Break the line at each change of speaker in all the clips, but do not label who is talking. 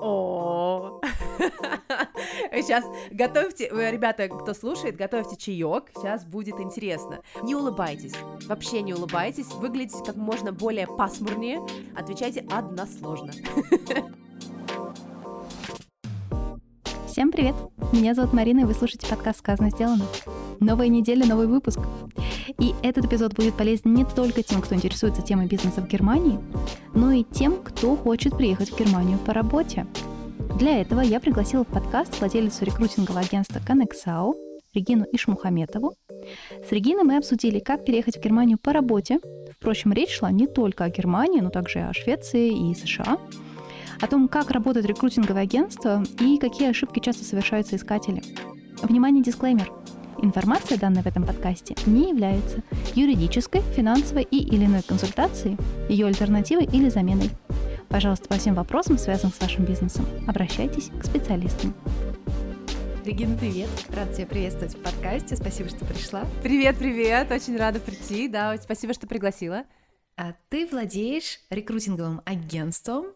О, сейчас готовьте, э, ребята, кто слушает, готовьте чаек, сейчас будет интересно. Не улыбайтесь, вообще не улыбайтесь, выглядите как можно более пасмурнее, отвечайте односложно.
Всем привет! Меня зовут Марина, и вы слушаете подкаст «Сказано, сделано». Новая неделя, новый выпуск. И этот эпизод будет полезен не только тем, кто интересуется темой бизнеса в Германии, но и тем, кто хочет приехать в Германию по работе. Для этого я пригласила в подкаст владелицу рекрутингового агентства Connexau Регину Ишмухаметову. С Региной мы обсудили, как переехать в Германию по работе. Впрочем, речь шла не только о Германии, но также о Швеции и США – о том, как работает рекрутинговое агентство и какие ошибки часто совершаются искатели. Внимание, дисклеймер. Информация, данная в этом подкасте, не является юридической, финансовой и или иной консультацией, ее альтернативой или заменой. Пожалуйста, по всем вопросам, связанным с вашим бизнесом, обращайтесь к специалистам. Регина, привет! Рада тебя приветствовать в подкасте. Спасибо, что пришла.
Привет, привет! Очень рада прийти. Да, спасибо, что пригласила.
А ты владеешь рекрутинговым агентством.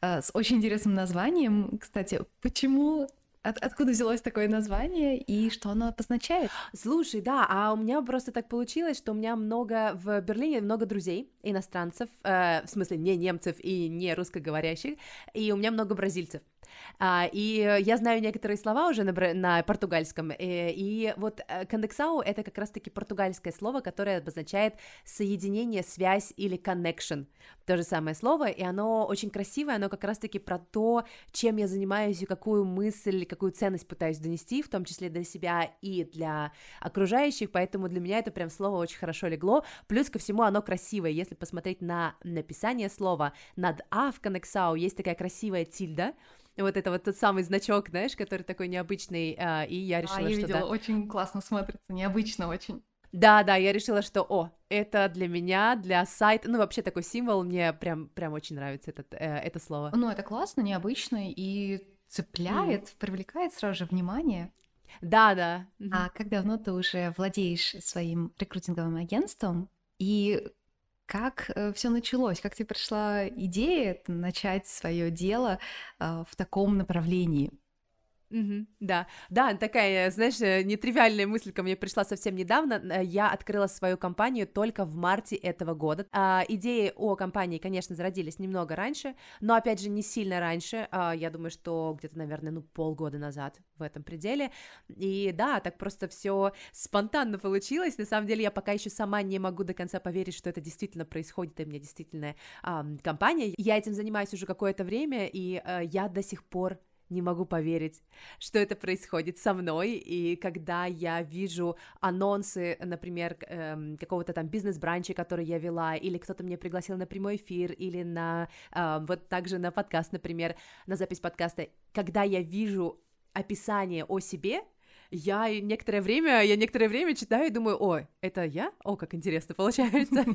Э, с очень интересным названием. Кстати, почему от, откуда взялось такое название и что оно обозначает?
Слушай, да, а у меня просто так получилось, что у меня много в Берлине много друзей иностранцев, э, в смысле не немцев и не русскоговорящих, и у меня много бразильцев. А, и я знаю некоторые слова уже на, на португальском, и, э, и вот кондексау — это как раз-таки португальское слово, которое обозначает соединение, связь или connection, то же самое слово, и оно очень красивое, оно как раз-таки про то, чем я занимаюсь и какую мысль, какую ценность пытаюсь донести, в том числе для себя и для окружающих, поэтому для меня это прям слово очень хорошо легло, плюс ко всему оно красивое, если посмотреть на написание слова, над «а» в коннексау есть такая красивая тильда, вот это вот тот самый значок, знаешь, который такой необычный, а, и я решила,
а, я
что
видела,
да.
очень классно смотрится, необычно очень.
Да, да, я решила, что, о, это для меня, для сайта, ну вообще такой символ, мне прям, прям очень нравится этот, э, это слово.
Ну это классно, необычно и цепляет, mm. привлекает сразу же внимание.
Да, да.
А как давно ты уже владеешь своим рекрутинговым агентством и как э, все началось? Как тебе пришла идея начать свое дело э, в таком направлении?
Мгм. Да, да, такая, знаешь, э, нетривиальная мысль ко мне пришла совсем недавно. Э, я открыла свою компанию только в марте этого года. А, идеи о компании, конечно, зародились немного раньше, но, опять же, не сильно раньше. А, я думаю, что где-то, наверное, ну, полгода назад в этом пределе. И да, так просто все спонтанно получилось. На самом деле, я пока еще сама не могу до конца поверить, что это действительно происходит, и у меня действительно а, компания. Я этим занимаюсь уже какое-то время, и а, я до сих пор не могу поверить, что это происходит со мной, и когда я вижу анонсы, например, эм, какого-то там бизнес-бранча, который я вела, или кто-то меня пригласил на прямой эфир, или на э, вот также на подкаст, например, на запись подкаста, когда я вижу описание о себе, я некоторое время, я некоторое время читаю и думаю, о, это я? О, как интересно получается.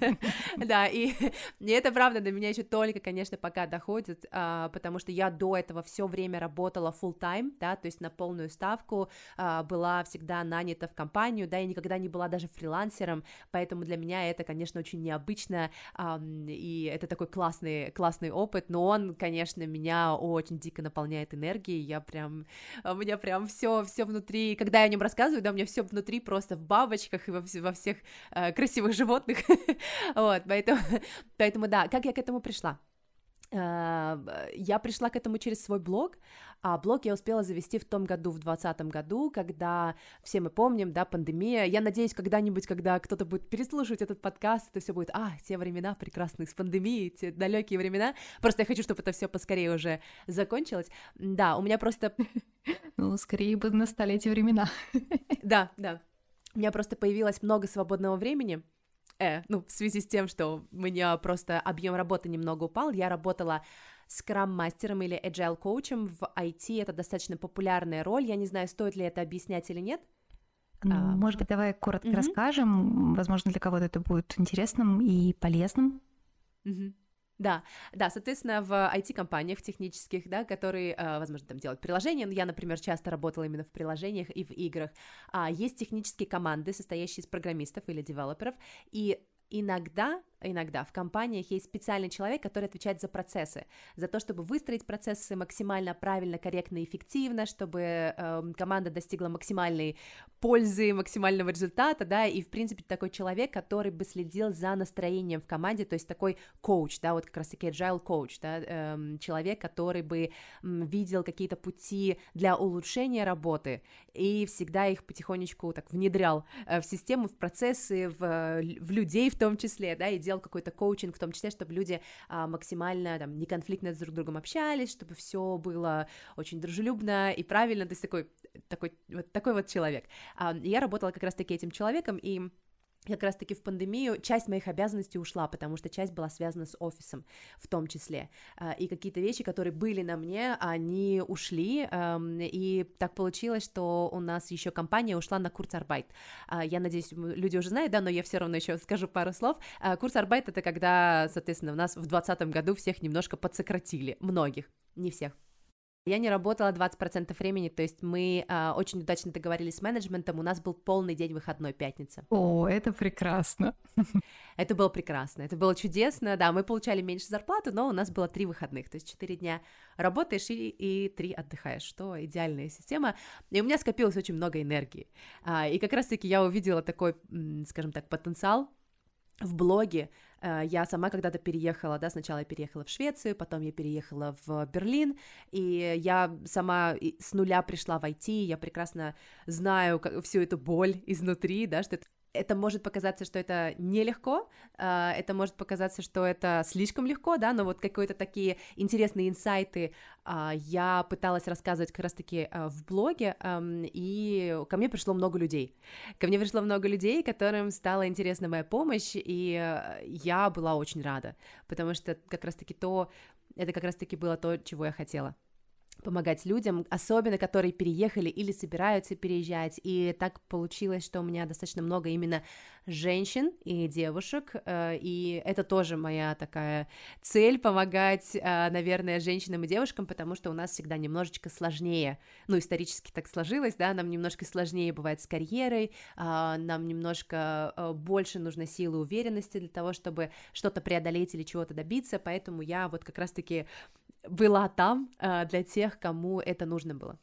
Да, и это правда до меня еще только, конечно, пока доходит, а, потому что я до этого все время работала full time, да, то есть на полную ставку, а, была всегда нанята в компанию, да, я никогда не была даже фрилансером, поэтому для меня это, конечно, очень необычно, и это такой классный, классный опыт, но он, конечно, меня очень дико наполняет энергией, я прям, у меня прям все, все внутри, когда я о нем рассказываю, да, у меня все внутри просто в бабочках и во, во всех э, красивых животных, вот, поэтому, поэтому, да, как я к этому пришла? Э, я пришла к этому через свой блог, а блог я успела завести в том году, в двадцатом году, когда все мы помним, да, пандемия. Я надеюсь, когда-нибудь, когда кто-то будет переслушивать этот подкаст, это все будет, а, те времена прекрасные с пандемией, те далекие времена. Просто я хочу, чтобы это все поскорее уже закончилось. Да, у меня просто...
Ну, скорее бы настали эти времена.
Да, да. У меня просто появилось много свободного времени, э, ну, в связи с тем, что у меня просто объем работы немного упал, я работала скрам-мастером или agile коучем в IT, это достаточно популярная роль, я не знаю, стоит ли это объяснять или нет.
Ну, а, может быть, давай коротко угу. расскажем, возможно, для кого-то это будет интересным и полезным.
Угу. Да, да, соответственно, в IT-компаниях технических, да, которые, э, возможно, там делают приложения, я, например, часто работала именно в приложениях и в играх, а есть технические команды, состоящие из программистов или девелоперов, и иногда иногда. В компаниях есть специальный человек, который отвечает за процессы, за то, чтобы выстроить процессы максимально правильно, корректно эффективно, чтобы э, команда достигла максимальной пользы, максимального результата, да, и, в принципе, такой человек, который бы следил за настроением в команде, то есть такой коуч, да, вот как раз-таки agile коуч, да, э, человек, который бы э, видел какие-то пути для улучшения работы и всегда их потихонечку так внедрял э, в систему, в процессы, в, в людей в том числе, да, и делал какой-то коучинг в том числе, чтобы люди а, максимально там неконфликтно друг с другом общались, чтобы все было очень дружелюбно и правильно, то есть такой, такой, вот такой вот человек. А, я работала как раз-таки этим человеком, и как раз-таки в пандемию часть моих обязанностей ушла, потому что часть была связана с офисом в том числе. А, и какие-то вещи, которые были на мне, они ушли. И так получилось, что у нас еще компания ушла на Курсарбайт. А, я надеюсь, люди уже знают, да, но я все равно еще скажу пару слов. А, Курсарбайт это когда, соответственно, у нас в 2020 году всех немножко подсократили, многих, не всех. Я не работала 20% времени, то есть мы э, очень удачно договорились с менеджментом, у нас был полный день выходной пятница.
О, это прекрасно.
Это было прекрасно, это было чудесно, да, мы получали меньше зарплату, но у нас было три выходных, то есть четыре дня работаешь и, и три отдыхаешь, что идеальная система, и у меня скопилось очень много энергии, а, и как раз-таки я увидела такой, скажем так, потенциал в блоге э, я сама когда-то переехала, да, сначала я переехала в Швецию, потом я переехала в Берлин, и я сама с нуля пришла в IT, я прекрасно знаю всю эту боль изнутри, да, что это это может показаться, что это нелегко, а, это может показаться, что это слишком легко, да, но вот какие-то такие интересные инсайты а, я пыталась рассказывать как раз-таки а, в блоге, и ко мне пришло много людей. Ко мне пришло много людей, которым стала интересна моя помощь, и я была очень рада, потому что как раз-таки то, это как раз-таки было то, чего я хотела помогать людям, особенно которые переехали или собираются переезжать. И так получилось, что у меня достаточно много именно женщин и девушек, э, и это тоже моя такая цель помогать, э, наверное, женщинам и девушкам, потому что у нас всегда немножечко сложнее, ну, исторически так сложилось, да, нам немножко сложнее бывает с карьерой, а, нам немножко э, больше нужно силы уверенности для того, чтобы что-то преодолеть или чего-то добиться, поэтому я вот как раз-таки была там э, для тех, кому это нужно было.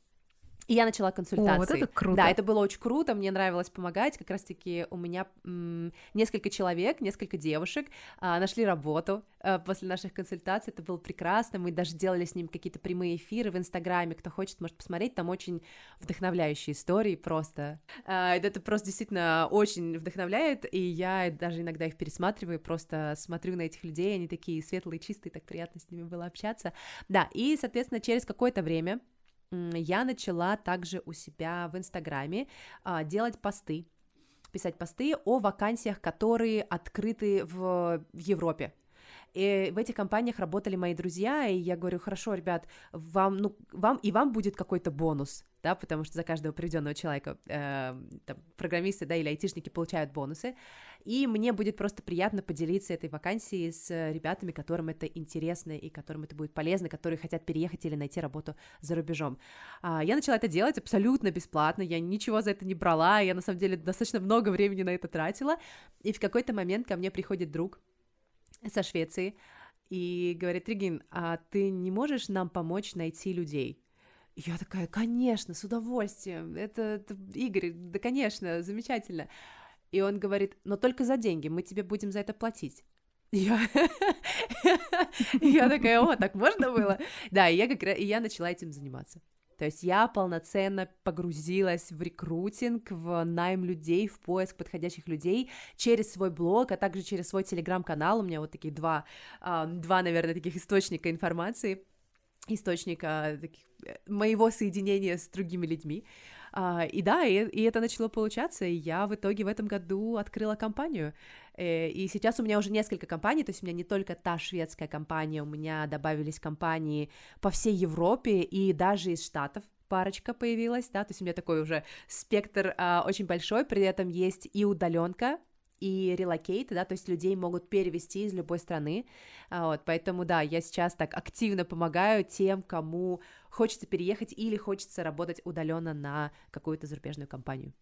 И я начала консультации. О,
вот это круто.
Да, это было очень круто, мне нравилось помогать. Как раз-таки у меня м, несколько человек, несколько девушек а, нашли работу а, после наших консультаций. Это было прекрасно. Мы даже делали с ним какие-то прямые эфиры в Инстаграме. Кто хочет, может посмотреть. Там очень вдохновляющие истории просто. А, это просто действительно очень вдохновляет. И я даже иногда их пересматриваю, просто смотрю на этих людей. Они такие светлые, чистые, так приятно с ними было общаться. Да, и, соответственно, через какое-то время я начала также у себя в Инстаграме а, делать посты, писать посты о вакансиях, которые открыты в, в Европе. И в этих компаниях работали мои друзья, и я говорю, хорошо, ребят, вам, ну, вам и вам будет какой-то бонус, да, потому что за каждого приведенного человека э, там, программисты, да, или айтишники получают бонусы, и мне будет просто приятно поделиться этой вакансией с ребятами, которым это интересно и которым это будет полезно, которые хотят переехать или найти работу за рубежом. А, я начала это делать абсолютно бесплатно, я ничего за это не брала, я на самом деле достаточно много времени на это тратила, и в какой-то момент ко мне приходит друг со Швеции и говорит, Регин, а ты не можешь нам помочь найти людей? Я такая, конечно, с удовольствием, это, это Игорь, да, конечно, замечательно. И он говорит, но только за деньги, мы тебе будем за это платить. Я... я такая, о, так можно было? Да, я, как... и я начала этим заниматься. То есть я полноценно погрузилась в рекрутинг, в найм людей, в поиск подходящих людей через свой блог, а также через свой телеграм-канал. У меня вот такие два, два, наверное, таких источника информации, источника таких, э, моего соединения с другими людьми. А, и да, и, и это начало получаться, и я в итоге в этом году открыла компанию. Э, и сейчас у меня уже несколько компаний, то есть у меня не только та шведская компания, у меня добавились компании по всей Европе и даже из Штатов парочка появилась, да, то есть у меня такой уже спектр а, очень большой, при этом есть и удаленка, и relocate, да, то есть людей могут перевести из любой страны, а, вот, поэтому, да, я сейчас так активно помогаю тем, кому хочется переехать или хочется работать удаленно на какую-то зарубежную компанию.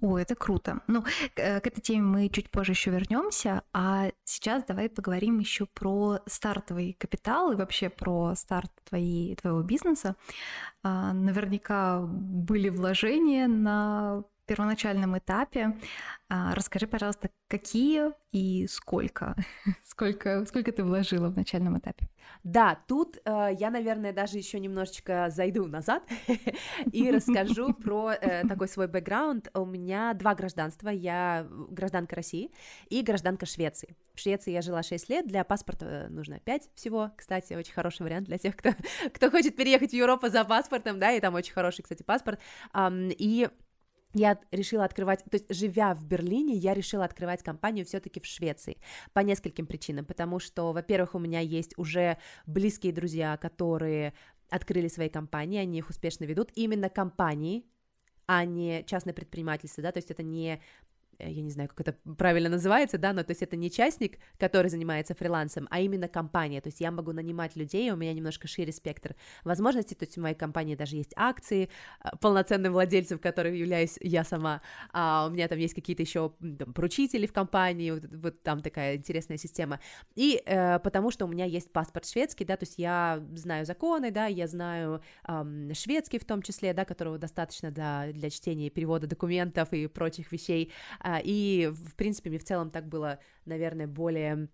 О, это круто. Ну, к, этой теме мы чуть позже еще вернемся, а сейчас давай поговорим еще про стартовый капитал и вообще про старт твоей, твоего бизнеса. А, наверняка были вложения на первоначальном этапе. А, расскажи, пожалуйста, какие и сколько? сколько, сколько ты вложила в начальном этапе?
Да, тут э, я, наверное, даже еще немножечко зайду назад и расскажу про э, такой свой бэкграунд. У меня два гражданства. Я гражданка России и гражданка Швеции. В Швеции я жила 6 лет, для паспорта нужно 5 всего. Кстати, очень хороший вариант для тех, кто, кто хочет переехать в Европу за паспортом, да, и там очень хороший, кстати, паспорт. И я решила открывать, то есть живя в Берлине, я решила открывать компанию все-таки в Швеции по нескольким причинам, потому что, во-первых, у меня есть уже близкие друзья, которые открыли свои компании, они их успешно ведут, именно компании, а не частное предпринимательство, да, то есть это не я не знаю, как это правильно называется, да, но то есть это не частник, который занимается фрилансом, а именно компания, то есть я могу нанимать людей, у меня немножко шире спектр возможностей, то есть в моей компании даже есть акции, а, полноценным владельцем, которым являюсь я сама, а у меня там есть какие-то еще там, поручители в компании, вот, вот там такая интересная система, и э, потому что у меня есть паспорт шведский, да, то есть я знаю законы, да, я знаю э, шведский в том числе, да, которого достаточно для, для чтения и перевода документов и прочих вещей, и, в принципе, мне в целом так было, наверное, более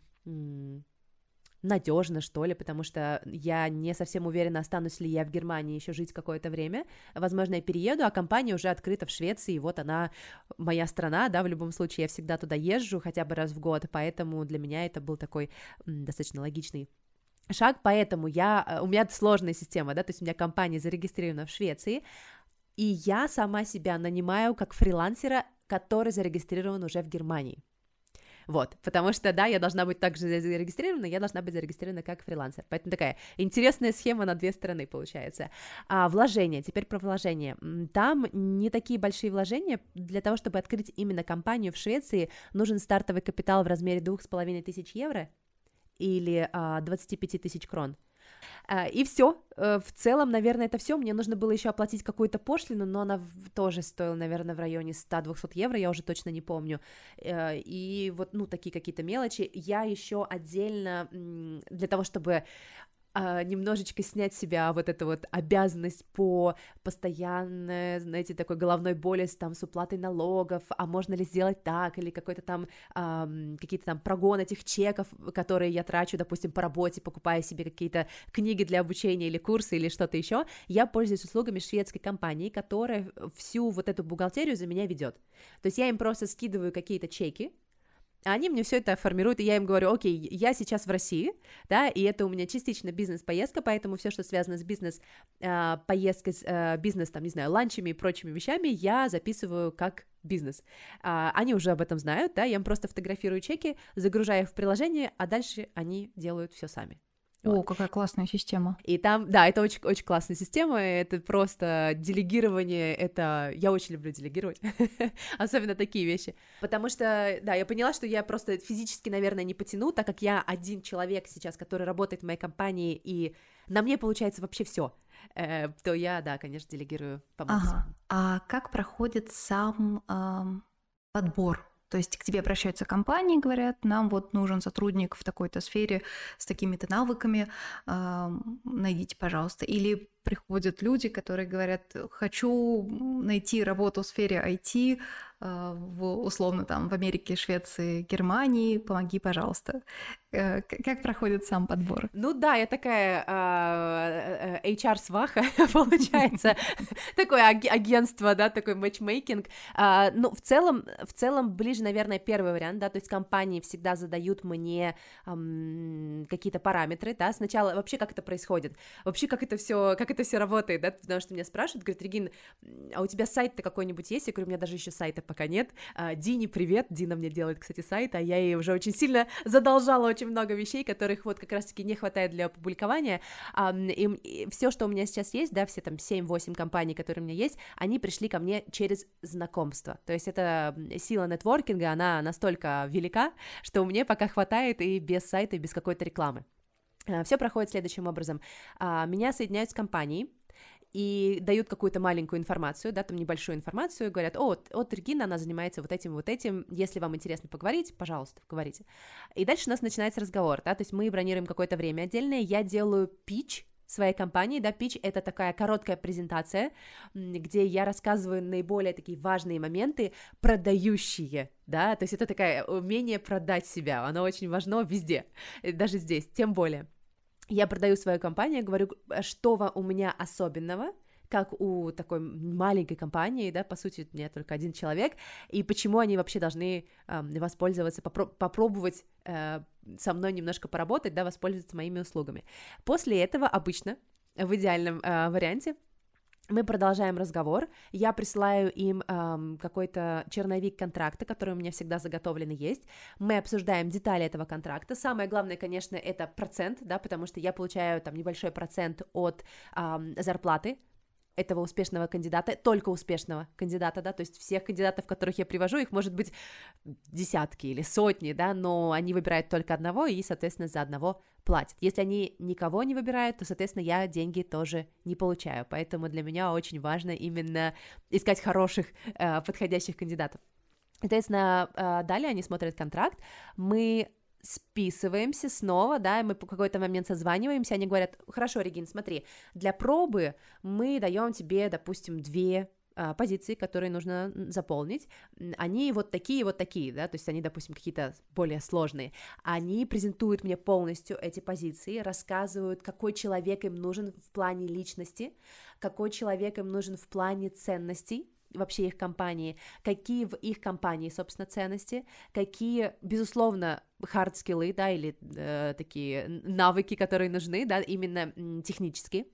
надежно, что ли, потому что я не совсем уверена, останусь ли я в Германии еще жить какое-то время. Возможно, я перееду, а компания уже открыта в Швеции, и вот она моя страна, да, в любом случае я всегда туда езжу хотя бы раз в год, поэтому для меня это был такой достаточно логичный шаг, поэтому я, э, у меня сложная система, да, то есть у меня компания зарегистрирована в Швеции, и я сама себя нанимаю как фрилансера который зарегистрирован уже в Германии. Вот, потому что, да, я должна быть также зарегистрирована, я должна быть зарегистрирована как фрилансер. Поэтому такая интересная схема на две стороны получается. А, вложения, теперь про вложения. Там не такие большие вложения. Для того, чтобы открыть именно компанию в Швеции, нужен стартовый капитал в размере двух с половиной тысяч евро или а, 25 тысяч крон. А, и все. Э, в целом, наверное, это все. Мне нужно было еще оплатить какую-то пошлину, но она тоже стоила, наверное, в районе 100-200 евро, я уже точно не помню. Э, и вот, ну, такие какие-то мелочи. Я еще отдельно для того, чтобы немножечко снять себя вот эту вот обязанность по постоянной, знаете, такой головной боли с, там, с уплатой налогов, а можно ли сделать так, или какой-то там, а, какие-то там прогон этих чеков, которые я трачу, допустим, по работе, покупая себе какие-то книги для обучения или курсы или что-то еще, я пользуюсь услугами шведской компании, которая всю вот эту бухгалтерию за меня ведет. То есть я им просто скидываю какие-то чеки, они мне все это формируют, и я им говорю, окей, я сейчас в России, да, и это у меня частично бизнес-поездка, поэтому все, что связано с бизнес-поездкой, э, бизнес, там, не знаю, ланчами и прочими вещами, я записываю как бизнес. А, они уже об этом знают, да, я им просто фотографирую чеки, загружаю их в приложение, а дальше они делают все сами.
О, вот. какая классная система.
И там, да, это очень, очень классная система, это просто делегирование, это... Я очень люблю делегировать, особенно такие вещи, потому что, да, я поняла, что я просто физически, наверное, не потяну, так как я один человек сейчас, который работает в моей компании, и на мне получается вообще все, э, то я, да, конечно, делегирую по максимуму.
Ага. А как проходит сам эм, подбор то есть к тебе обращаются компании, говорят, нам вот нужен сотрудник в такой-то сфере с такими-то навыками, э, найдите, пожалуйста. Или приходят люди, которые говорят, хочу найти работу в сфере IT, Э, в, условно там в Америке, Швеции, Германии, помоги, пожалуйста. Э, как проходит сам подбор?
Ну да, я такая а, э, HR-сваха, получается, такое агентство, да, такой матчмейкинг. А, ну, в целом, в целом ближе, наверное, первый вариант, да, то есть компании всегда задают мне какие-то параметры, да, сначала вообще как это происходит, вообще как это все, как это все работает, да, потому что меня спрашивают, говорят, Регин, а у тебя сайт-то какой-нибудь есть? Я говорю, у меня даже еще сайта пока нет. А, Дине привет, Дина мне делает, кстати, сайт, а я ей уже очень сильно задолжала очень много вещей, которых вот как раз-таки не хватает для опубликования, и все, что у меня сейчас есть, да, все там 7-8 компаний, которые у меня есть, они пришли ко мне через знакомство, то есть это сила нетворкинга, она настолько велика, что мне пока хватает и без сайта, и без какой-то рекламы. А, все проходит следующим образом. А, меня соединяют с компанией, и дают какую-то маленькую информацию, да, там небольшую информацию, говорят, о, вот Регина, она занимается вот этим, вот этим, если вам интересно поговорить, пожалуйста, говорите. И дальше у нас начинается разговор, да, то есть мы бронируем какое-то время отдельное, я делаю пич, своей компании, да, пич — это такая короткая презентация, где я рассказываю наиболее такие важные моменты, продающие, да, то есть это такое умение продать себя, оно очень важно везде, даже здесь, тем более. Я продаю свою компанию, говорю, что у меня особенного, как у такой маленькой компании, да, по сути, у меня только один человек, и почему они вообще должны э, воспользоваться, попро- попробовать э, со мной немножко поработать, да, воспользоваться моими услугами. После этого обычно, в идеальном э, варианте, мы продолжаем разговор, я присылаю им эм, какой-то черновик контракта, который у меня всегда заготовлен есть, мы обсуждаем детали этого контракта, самое главное, конечно, это процент, да, потому что я получаю там небольшой процент от эм, зарплаты, этого успешного кандидата, только успешного кандидата, да, то есть всех кандидатов, которых я привожу, их может быть десятки или сотни, да, но они выбирают только одного и, соответственно, за одного платят. Если они никого не выбирают, то, соответственно, я деньги тоже не получаю, поэтому для меня очень важно именно искать хороших, э, подходящих кандидатов. Соответственно, э, далее они смотрят контракт, мы списываемся снова, да, и мы по какой-то момент созваниваемся, они говорят, хорошо, Регин, смотри, для пробы мы даем тебе, допустим, две а, позиции, которые нужно заполнить, они вот такие, вот такие, да, то есть они, допустим, какие-то более сложные, они презентуют мне полностью эти позиции, рассказывают, какой человек им нужен в плане личности, какой человек им нужен в плане ценностей, вообще их компании, какие в их компании, собственно, ценности, какие, безусловно, хард-скиллы, да, или э, такие навыки, которые нужны, да, именно технические,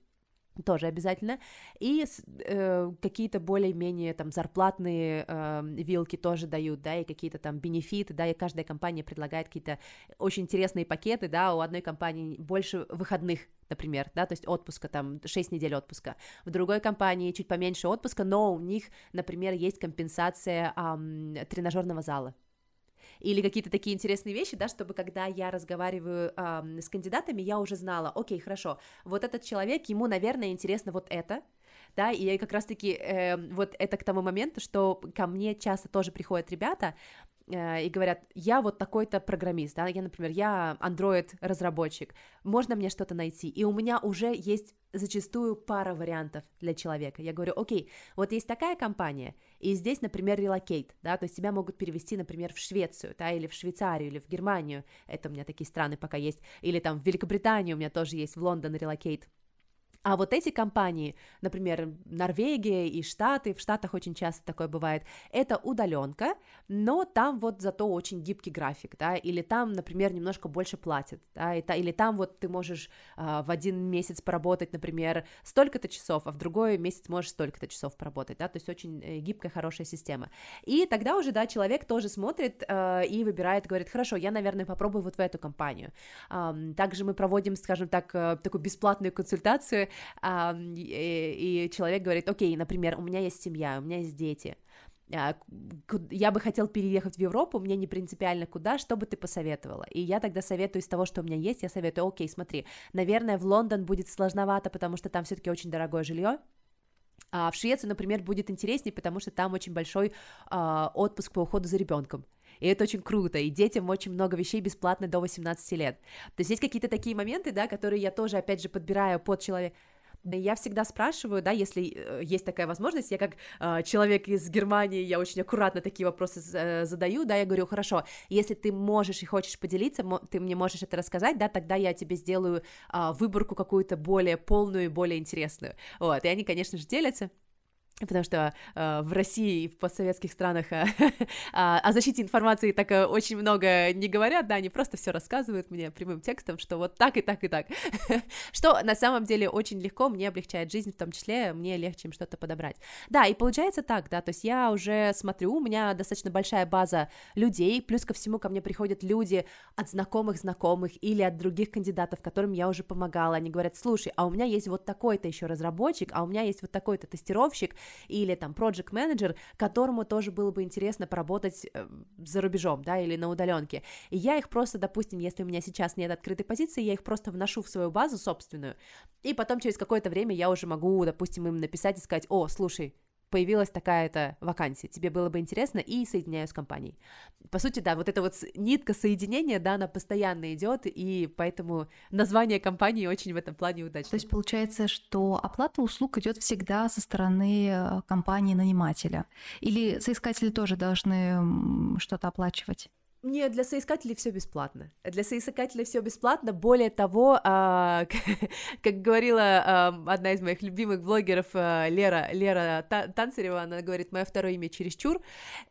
тоже обязательно, и э, какие-то более-менее там зарплатные э, вилки тоже дают, да, и какие-то там бенефиты, да, и каждая компания предлагает какие-то очень интересные пакеты, да, у одной компании больше выходных, например, да, то есть отпуска, там, 6 недель отпуска, в другой компании чуть поменьше отпуска, но у них, например, есть компенсация э, тренажерного зала, или какие-то такие интересные вещи, да, чтобы когда я разговариваю э, с кандидатами, я уже знала, окей, хорошо, вот этот человек, ему, наверное, интересно вот это, да, и как раз-таки э, вот это к тому моменту, что ко мне часто тоже приходят ребята, Э, и говорят, я вот такой-то программист, да, я, например, я Android-разработчик, можно мне что-то найти? И у меня уже есть зачастую пара вариантов для человека. Я говорю, окей, вот есть такая компания, и здесь, например, relocate, да, то есть тебя могут перевести, например, в Швецию, да, или в Швейцарию, или в Германию, это у меня такие страны пока есть, или там в Великобританию у меня тоже есть, в Лондон relocate, а вот эти компании, например, Норвегия и Штаты, в Штатах очень часто такое бывает, это удаленка, но там вот зато очень гибкий график, да, или там, например, немножко больше платят, да, и, или там вот ты можешь а, в один месяц поработать, например, столько-то часов, а в другой месяц можешь столько-то часов поработать, да, то есть очень э, гибкая, хорошая система. И тогда уже, да, человек тоже смотрит э, и выбирает, говорит, хорошо, я, наверное, попробую вот в эту компанию. Э, также мы проводим, скажем так, э, такую бесплатную консультацию, а, и, и человек говорит, окей, например, у меня есть семья, у меня есть дети, а, я бы хотел переехать в Европу, мне не принципиально куда, что бы ты посоветовала? И я тогда советую из того, что у меня есть, я советую, окей, смотри, наверное, в Лондон будет сложновато, потому что там все-таки очень дорогое жилье, а в Швецию, например, будет интереснее, потому что там очень большой а, отпуск по уходу за ребенком и это очень круто, и детям очень много вещей бесплатно до 18 лет. То есть есть какие-то такие моменты, да, которые я тоже, опять же, подбираю под человека, я всегда спрашиваю, да, если э, есть такая возможность, я как э, человек из Германии, я очень аккуратно такие вопросы э, задаю, да, я говорю, хорошо, если ты можешь и хочешь поделиться, ты мне можешь это рассказать, да, тогда я тебе сделаю э, выборку какую-то более полную, более интересную, вот, и они, конечно же, делятся, потому что э, в России и в постсоветских странах э, о защите информации так э, очень много не говорят, да, они просто все рассказывают мне прямым текстом, что вот так и так и так, что на самом деле очень легко мне облегчает жизнь, в том числе мне легче им что-то подобрать. Да, и получается так, да, то есть я уже смотрю, у меня достаточно большая база людей, плюс ко всему ко мне приходят люди от знакомых знакомых или от других кандидатов, которым я уже помогала, они говорят, слушай, а у меня есть вот такой-то еще разработчик, а у меня есть вот такой-то тестировщик, или там project менеджер, которому тоже было бы интересно поработать э, за рубежом, да, или на удаленке. И я их просто, допустим, если у меня сейчас нет открытой позиции, я их просто вношу в свою базу собственную, и потом через какое-то время я уже могу, допустим, им написать и сказать, о, слушай, появилась такая-то вакансия, тебе было бы интересно, и соединяю с компанией. По сути, да, вот эта вот нитка соединения, да, она постоянно идет, и поэтому название компании очень в этом плане удачно.
То есть получается, что оплата услуг идет всегда со стороны э, компании-нанимателя? Или соискатели тоже должны что-то оплачивать?
Не, для соискателей все бесплатно. Для соискателей все бесплатно. Более того, а, как говорила а, одна из моих любимых блогеров а, Лера, Лера Танцарева, она говорит, мое второе имя чересчур,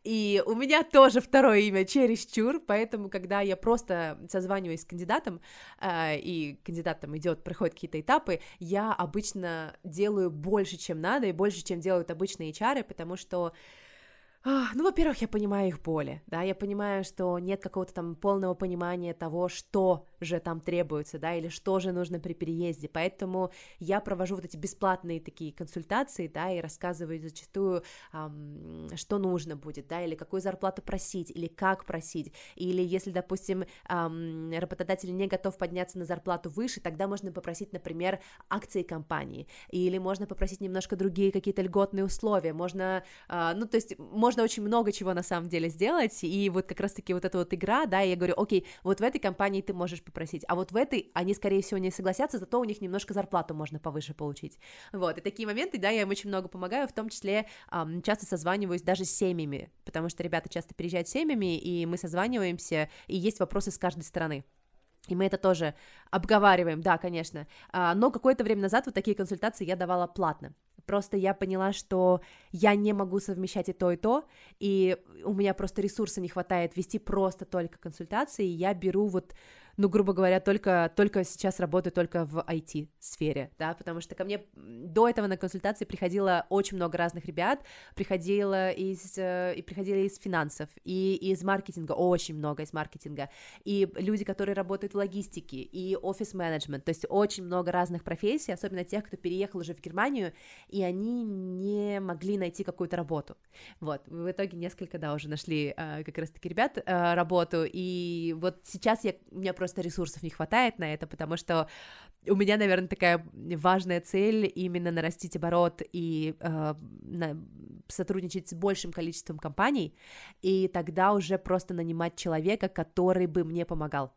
и у меня тоже второе имя чересчур, поэтому, когда я просто созваниваюсь с кандидатом, а, и кандидат там идет, проходит какие-то этапы, я обычно делаю больше, чем надо, и больше, чем делают обычные HR, потому что ну, во-первых, я понимаю их боли, да, я понимаю, что нет какого-то там полного понимания того, что же там требуется, да, или что же нужно при переезде, поэтому я провожу вот эти бесплатные такие консультации, да, и рассказываю зачастую, эм, что нужно будет, да, или какую зарплату просить, или как просить, или если, допустим, эм, работодатель не готов подняться на зарплату выше, тогда можно попросить, например, акции компании, или можно попросить немножко другие какие-то льготные условия, можно, э, ну, то есть можно можно очень много чего на самом деле сделать, и вот как раз-таки вот эта вот игра, да, я говорю, окей, вот в этой компании ты можешь попросить, а вот в этой они, скорее всего, не согласятся, зато у них немножко зарплату можно повыше получить, вот, и такие моменты, да, я им очень много помогаю, в том числе эм, часто созваниваюсь даже с семьями, потому что ребята часто приезжают с семьями, и мы созваниваемся, и есть вопросы с каждой стороны, и мы это тоже обговариваем, да, конечно. А, но какое-то время назад вот такие консультации я давала платно. Просто я поняла, что я не могу совмещать и то, и то, и у меня просто ресурса не хватает вести просто только консультации, и я беру вот ну, грубо говоря, только, только сейчас работаю только в IT-сфере, да, потому что ко мне до этого на консультации приходило очень много разных ребят, приходило из, э, и приходили из финансов, и из маркетинга, очень много из маркетинга, и люди, которые работают в логистике, и офис-менеджмент, то есть очень много разных профессий, особенно тех, кто переехал уже в Германию, и они не могли найти какую-то работу, вот, в итоге несколько, да, уже нашли э, как раз-таки ребят э, работу, и вот сейчас я, у меня просто просто ресурсов не хватает на это, потому что у меня, наверное, такая важная цель именно нарастить оборот и э, на, сотрудничать с большим количеством компаний, и тогда уже просто нанимать человека, который бы мне помогал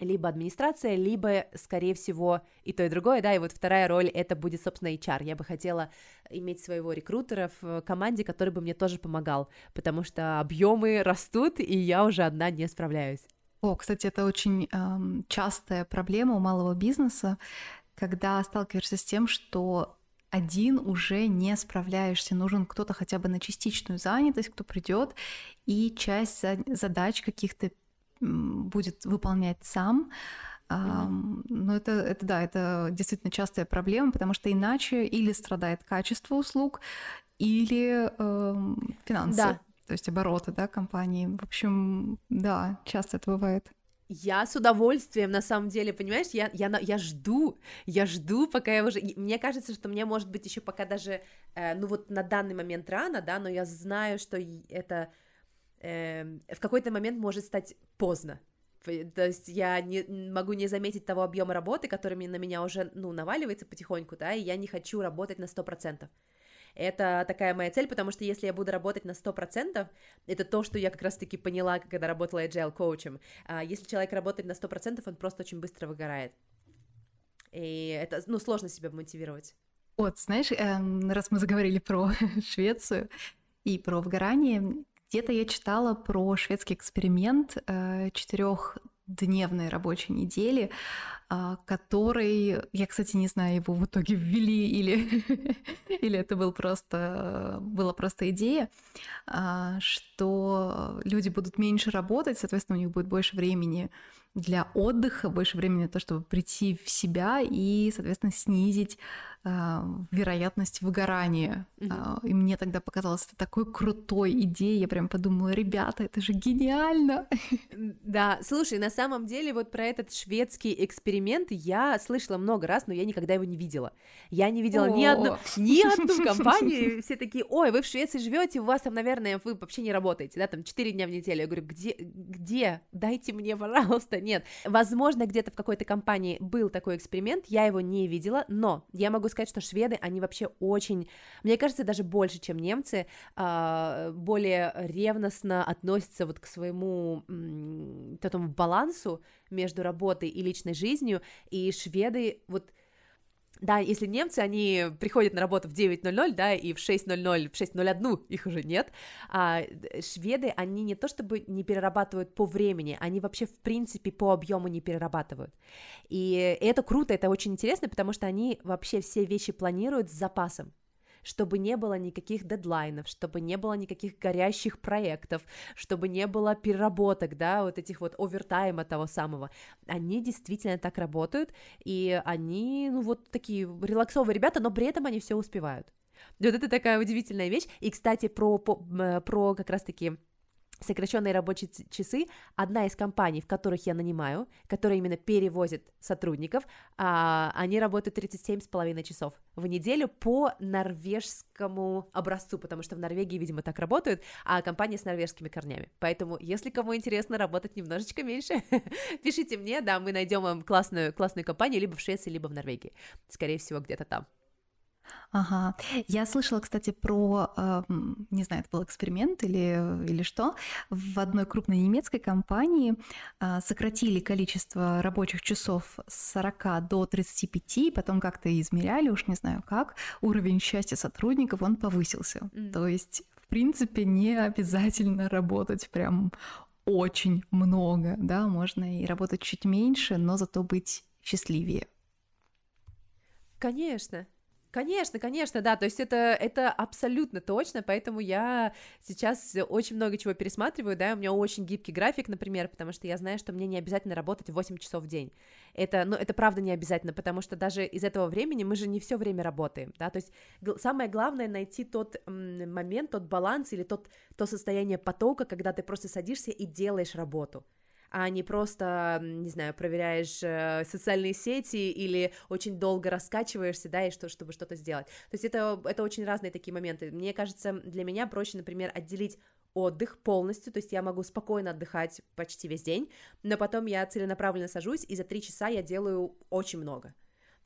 либо администрация, либо, скорее всего, и то, и другое, да, и вот вторая роль это будет, собственно, HR. Я бы хотела иметь своего рекрутера в команде, который бы мне тоже помогал, потому что объемы растут, и я уже одна не справляюсь.
О, кстати, это очень эм, частая проблема у малого бизнеса, когда сталкиваешься с тем, что один уже не справляешься, нужен кто-то хотя бы на частичную занятость, кто придет и часть задач каких-то будет выполнять сам. Mm-hmm. Но это, это да, это действительно частая проблема, потому что иначе или страдает качество услуг, или э, финансы.
Да,
то есть обороты, да, компании. В общем, да, часто это бывает.
Я с удовольствием, на самом деле, понимаешь, я, я, я жду, я жду, пока я уже... Мне кажется, что мне, может быть, еще пока даже, э, ну вот на данный момент рано, да, но я знаю, что это э, в какой-то момент может стать поздно. То есть я не, могу не заметить того объема работы, который на меня уже, ну, наваливается потихоньку, да, и я не хочу работать на 100%. Это такая моя цель, потому что если я буду работать на 100%, это то, что я как раз-таки поняла, когда работала agile коучем. А если человек работает на 100%, он просто очень быстро выгорает. И это, ну, сложно себя мотивировать.
Вот, знаешь, эм, раз мы заговорили про Швецию и про выгорание, где-то я читала про шведский эксперимент э, четырех дневной рабочей недели, а, который, я, кстати, не знаю, его в итоге ввели или, или это был просто, была просто идея, а, что люди будут меньше работать, соответственно, у них будет больше времени для отдыха, больше времени на то, чтобы прийти в себя и, соответственно, снизить вероятность выгорания. Mm-hmm. И мне тогда показалось это такой крутой идеей. Я прям подумала, ребята, это же гениально.
Да, слушай, на самом деле вот про этот шведский эксперимент я слышала много раз, но я никогда его не видела. Я не видела ни одну, ни одну компанию. Все такие, ой, вы в Швеции живете, у вас там, наверное, вы вообще не работаете, да, там 4 дня в неделю. Я говорю, где, где? Дайте мне, пожалуйста. Нет. Возможно, где-то в какой-то компании был такой эксперимент, я его не видела, но я могу сказать, что шведы, они вообще очень, мне кажется, даже больше, чем немцы, а, более ревностно относятся вот к своему этому балансу между работой и личной жизнью, и шведы вот да, если немцы, они приходят на работу в 9.00, да, и в 6.00, в 6.01 их уже нет, а шведы, они не то чтобы не перерабатывают по времени, они вообще в принципе по объему не перерабатывают. И это круто, это очень интересно, потому что они вообще все вещи планируют с запасом чтобы не было никаких дедлайнов, чтобы не было никаких горящих проектов, чтобы не было переработок, да, вот этих вот овертайма того самого. Они действительно так работают, и они, ну, вот такие релаксовые ребята, но при этом они все успевают. Вот это такая удивительная вещь. И, кстати, про, про, про как раз-таки сокращенные рабочие часы, одна из компаний, в которых я нанимаю, которая именно перевозит сотрудников, а, они работают 37,5 часов в неделю по норвежскому образцу, потому что в Норвегии, видимо, так работают, а компания с норвежскими корнями. Поэтому, если кому интересно работать немножечко меньше, пишите мне, да, мы найдем вам классную, классную компанию либо в Швеции, либо в Норвегии. Скорее всего, где-то там.
Ага. Я слышала, кстати, про, э, не знаю, это был эксперимент или, или что, в одной крупной немецкой компании э, сократили количество рабочих часов с 40 до 35, потом как-то измеряли, уж не знаю как, уровень счастья сотрудников, он повысился. Mm. То есть, в принципе, не обязательно работать прям очень много, да, можно и работать чуть меньше, но зато быть счастливее.
Конечно, Конечно, конечно, да, то есть это, это абсолютно точно, поэтому я сейчас очень много чего пересматриваю, да, у меня очень гибкий график, например, потому что я знаю, что мне не обязательно работать 8 часов в день, это, ну, это правда не обязательно, потому что даже из этого времени мы же не все время работаем, да, то есть самое главное найти тот момент, тот баланс или тот, то состояние потока, когда ты просто садишься и делаешь работу, а не просто, не знаю, проверяешь э, социальные сети или очень долго раскачиваешься, да, и что, чтобы что-то сделать. То есть это, это очень разные такие моменты. Мне кажется, для меня проще, например, отделить отдых полностью, то есть я могу спокойно отдыхать почти весь день, но потом я целенаправленно сажусь, и за три часа я делаю очень много.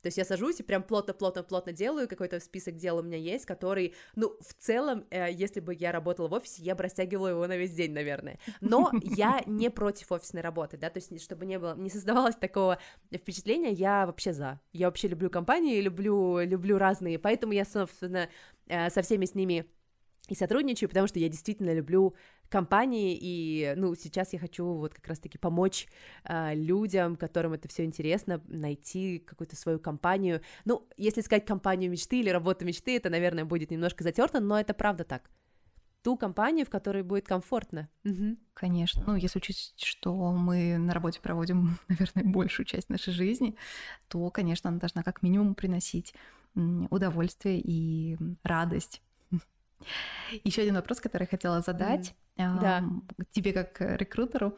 То есть я сажусь и прям плотно-плотно-плотно делаю, какой-то список дел у меня есть, который, ну, в целом, э, если бы я работала в офисе, я бы растягивала его на весь день, наверное. Но я не против офисной работы, да, то есть чтобы не было, не создавалось такого впечатления, я вообще за. Я вообще люблю компании, люблю, люблю разные, поэтому я, собственно, э, со всеми с ними и сотрудничаю, потому что я действительно люблю компании, и, ну, сейчас я хочу вот как раз-таки помочь э, людям, которым это все интересно, найти какую-то свою компанию. Ну, если сказать компанию мечты или работу мечты, это, наверное, будет немножко затерто, но это правда так. Ту компанию, в которой будет комфортно.
Угу. Конечно. Ну, если учесть, что мы на работе проводим, наверное, большую часть нашей жизни, то, конечно, она должна как минимум приносить удовольствие и радость. Еще один вопрос, который я хотела задать mm. да. тебе как рекрутеру.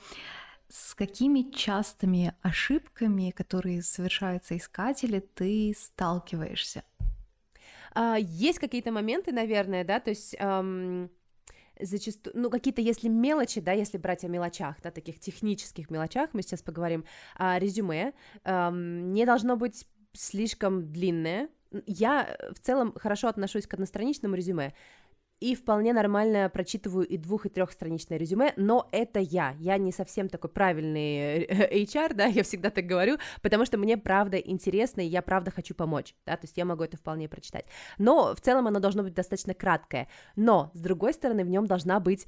С какими частыми ошибками, которые совершают соискатели, ты сталкиваешься?
А, есть какие-то моменты, наверное, да, то есть... Эм зачастую, ну, какие-то, если мелочи, да, если брать о мелочах, да, таких технических мелочах, мы сейчас поговорим, а, резюме эм, не должно быть слишком длинное. Я в целом хорошо отношусь к одностраничному резюме и вполне нормально прочитываю и двух, и трехстраничное резюме, но это я, я не совсем такой правильный HR, да, я всегда так говорю, потому что мне правда интересно, и я правда хочу помочь, да, то есть я могу это вполне прочитать, но в целом оно должно быть достаточно краткое, но, с другой стороны, в нем должна быть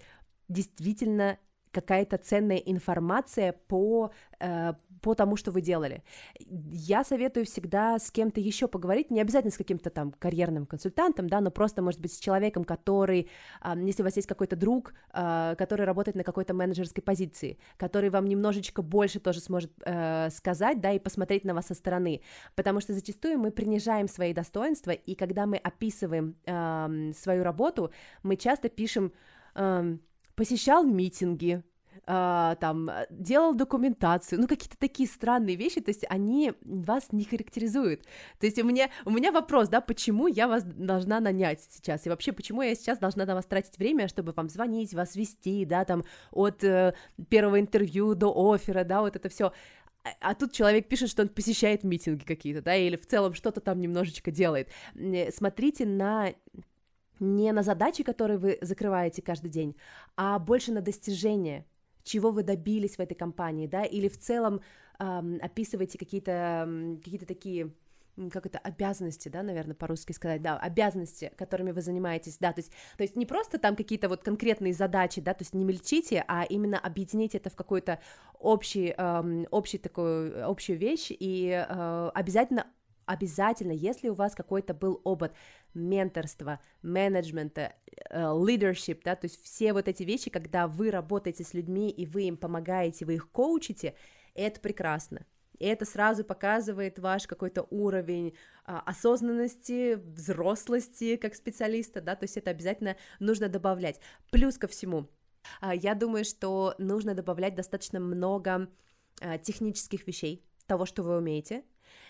действительно какая-то ценная информация по э, по тому, что вы делали. Я советую всегда с кем-то еще поговорить, не обязательно с каким-то там карьерным консультантом, да, но просто, может быть, с человеком, который, если у вас есть какой-то друг, а, который работает на какой-то менеджерской позиции, который вам немножечко больше тоже сможет э, сказать, да, и посмотреть на вас со стороны, потому что зачастую мы принижаем свои достоинства, и когда мы описываем свою работу, мы часто пишем посещал митинги, э, там, делал документацию, ну, какие-то такие странные вещи, то есть они вас не характеризуют. То есть у меня, у меня вопрос, да, почему я вас должна нанять сейчас, и вообще, почему я сейчас должна на вас тратить время, чтобы вам звонить, вас вести, да, там, от э, первого интервью до оффера, да, вот это все а, а тут человек пишет, что он посещает митинги какие-то, да, или в целом что-то там немножечко делает. Смотрите на не на задачи, которые вы закрываете каждый день, а больше на достижения, чего вы добились в этой компании, да, или в целом эм, описываете какие-то какие такие как это, обязанности, да, наверное, по-русски сказать, да, обязанности, которыми вы занимаетесь, да, то есть, то есть не просто там какие-то вот конкретные задачи, да, то есть не мельчите, а именно объедините это в какой-то общий, эм, общий такую, общую вещь, и э, обязательно обязательно, если у вас какой-то был опыт менторства, менеджмента, э, leadership, да, то есть все вот эти вещи, когда вы работаете с людьми и вы им помогаете, вы их коучите, это прекрасно. И это сразу показывает ваш какой-то уровень а, осознанности, взрослости как специалиста, да, то есть это обязательно нужно добавлять. Плюс ко всему, а, я думаю, что нужно добавлять достаточно много а, технических вещей, того, что вы умеете,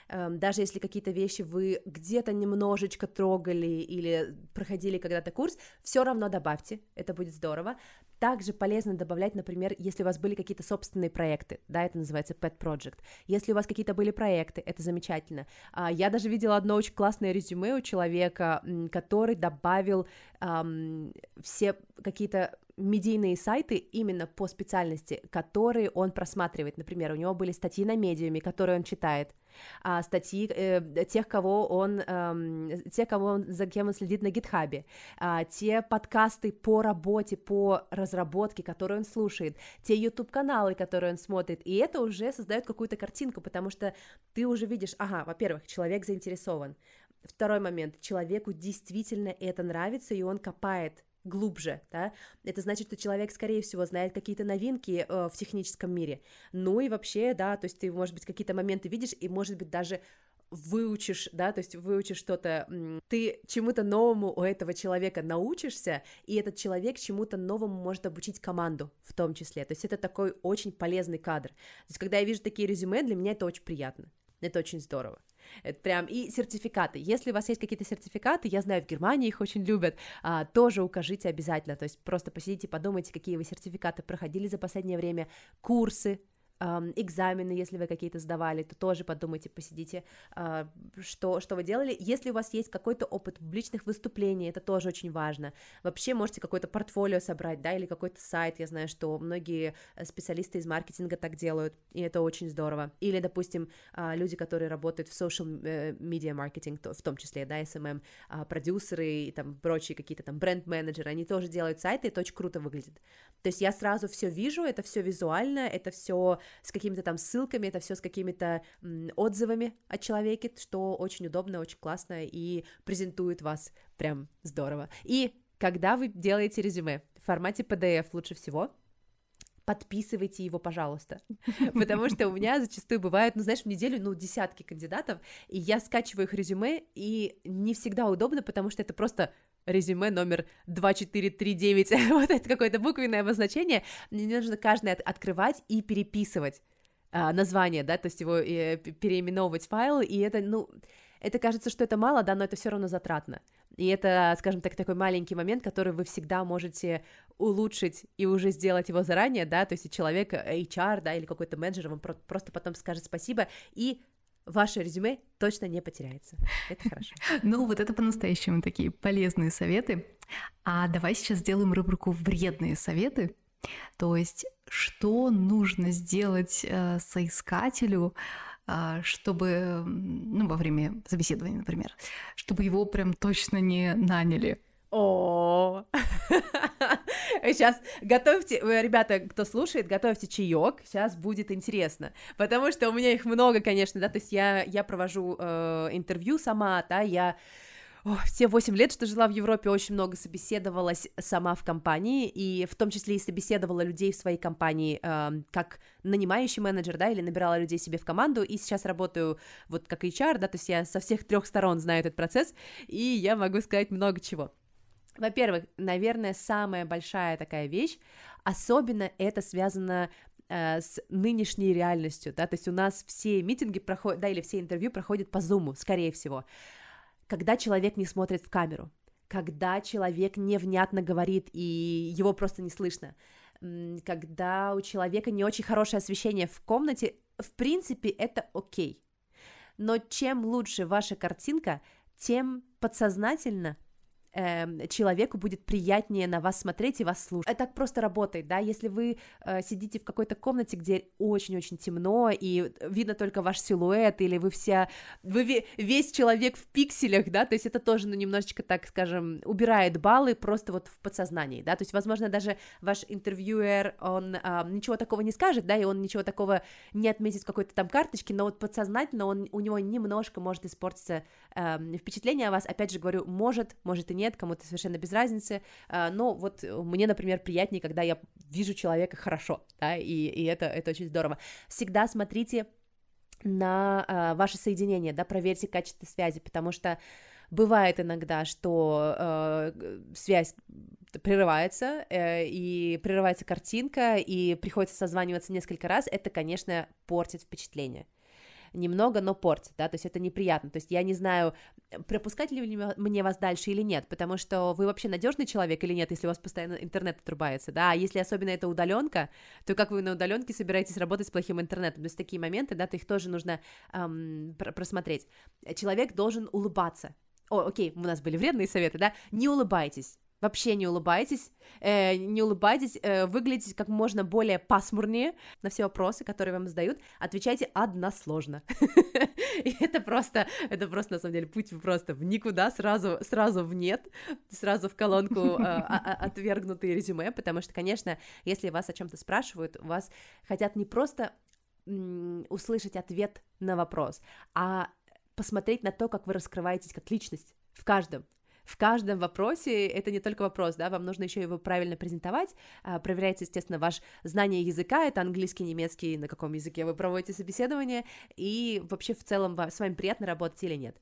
даже если какие-то вещи вы где-то немножечко трогали или проходили когда-то курс, все равно добавьте, это будет здорово. Также полезно добавлять, например, если у вас были какие-то собственные проекты, да, это называется pet project. Если у вас какие-то были проекты, это замечательно. А, я даже видела одно очень классное резюме у человека, который добавил эм, все какие-то медийные сайты именно по специальности, которые он просматривает. Например, у него были статьи на медиуме, которые он читает, а, статьи э, тех, кого он, э, те, кого он, за кем он следит на гитхабе, а, те подкасты по работе, по разработке, которые он слушает, те YouTube-каналы, которые он смотрит, и это уже создает какую-то картинку, потому что ты уже видишь, ага, во-первых, человек заинтересован, Второй момент, человеку действительно это нравится, и он копает глубже, да, это значит, что человек, скорее всего, знает какие-то новинки э, в техническом мире, ну и вообще, да, то есть ты, может быть, какие-то моменты видишь, и, может быть, даже выучишь, да, то есть выучишь что-то, ты чему-то новому у этого человека научишься, и этот человек чему-то новому может обучить команду в том числе, то есть это такой очень полезный кадр. То есть когда я вижу такие резюме, для меня это очень приятно, это очень здорово. Это прям и сертификаты. Если у вас есть какие-то сертификаты, я знаю, в Германии их очень любят, а, тоже укажите обязательно. То есть просто посидите, подумайте, какие вы сертификаты проходили за последнее время, курсы, экзамены, если вы какие-то сдавали, то тоже подумайте, посидите, а, что, что вы делали. Если у вас есть какой-то опыт публичных выступлений, это тоже очень важно. Вообще можете какое-то портфолио собрать, да, или какой-то сайт, я знаю, что многие э, специалисты из маркетинга так делают, и это очень здорово. Или, допустим, а, люди, которые работают в social э, media маркетинг, в том числе, да, SMM, а, продюсеры и там прочие какие-то там бренд-менеджеры, они тоже делают сайты, это очень круто выглядит. То есть я сразу все вижу, это все визуально, это все с какими-то там ссылками, это все с какими-то отзывами о человеке, что очень удобно, очень классно и презентует вас прям здорово. И когда вы делаете резюме в формате PDF лучше всего, подписывайте его, пожалуйста. Потому что у меня зачастую бывает, ну, знаешь, в неделю, ну, десятки кандидатов, и я скачиваю их резюме, и не всегда удобно, потому что это просто резюме номер 2439, вот это какое-то буквенное обозначение, мне нужно каждое от- открывать и переписывать а, название, да, то есть его э, переименовывать файл, и это, ну, это кажется, что это мало, да, но это все равно затратно. И это, скажем так, такой маленький момент, который вы всегда можете улучшить и уже сделать его заранее, да, то есть человек, HR, да, или какой-то менеджер вам просто потом скажет спасибо, и ваше резюме точно не потеряется. Это хорошо.
Ну, вот это по-настоящему такие полезные советы. А давай сейчас сделаем рубрику «Вредные советы». То есть, что нужно сделать э, соискателю, э, чтобы, ну, во время собеседования, например, чтобы его прям точно не наняли.
О, сейчас готовьте, ребята, кто слушает, готовьте чаек, сейчас будет интересно, потому что у меня их много, конечно, да, то есть я, я провожу э, интервью сама, да, я все восемь лет, что жила в Европе, очень много собеседовалась сама в компании, и в том числе и собеседовала людей в своей компании э, как нанимающий менеджер, да, или набирала людей себе в команду, и сейчас работаю вот как HR, да, то есть я со всех трех сторон знаю этот процесс, и я могу сказать много чего. Во-первых, наверное, самая большая такая вещь, особенно это связано э, с нынешней реальностью, да, то есть у нас все митинги проходят, да, или все интервью проходят по зуму, скорее всего когда человек не смотрит в камеру, когда человек невнятно говорит и его просто не слышно, когда у человека не очень хорошее освещение в комнате, в принципе, это окей. Но чем лучше ваша картинка, тем подсознательно э, человеку будет приятнее на вас смотреть и вас слушать. Это так просто работает, да, если вы э, сидите в какой-то комнате, где очень-очень темно, и видно только ваш силуэт, или вы вся, вы весь человек в пикселях, да, то есть это тоже, ну, немножечко, так скажем, убирает баллы просто вот в подсознании, да, то есть, возможно, даже ваш интервьюер, он э, ничего такого не скажет, да, и он ничего такого не отметит в какой-то там карточке, но вот подсознательно он, у него немножко может испортиться э, впечатление о вас, опять же говорю, может, может и нет, кому-то совершенно без разницы, а, но вот мне, например, приятнее, когда я вижу человека хорошо, да, и, и это, это очень здорово. Всегда смотрите на э, ваше соединение, да, проверьте качество связи, потому что бывает иногда, что э, связь прерывается, э, и прерывается картинка, и приходится созваниваться несколько раз, это, конечно, портит впечатление немного, но портит, да, то есть это неприятно, то есть я не знаю, пропускать ли мне вас дальше или нет, потому что вы вообще надежный человек или нет, если у вас постоянно интернет отрубается, да, а если особенно это удаленка, то как вы на удаленке собираетесь работать с плохим интернетом, то есть такие моменты, да, то их тоже нужно эм, просмотреть. Человек должен улыбаться, о, окей, у нас были вредные советы, да, не улыбайтесь, Вообще не улыбайтесь, э, не улыбайтесь, э, выглядите как можно более пасмурнее на все вопросы, которые вам задают, отвечайте односложно. И это просто, это просто на самом деле путь просто в никуда, сразу, сразу в нет, сразу в колонку э, а, а, отвергнутые резюме, потому что, конечно, если вас о чем-то спрашивают, вас хотят не просто услышать ответ на вопрос, а посмотреть на то, как вы раскрываетесь как личность в каждом в каждом вопросе это не только вопрос, да, вам нужно еще его правильно презентовать, а, проверяется, естественно, ваш знание языка, это английский, немецкий, на каком языке вы проводите собеседование, и вообще в целом с вами приятно работать или нет.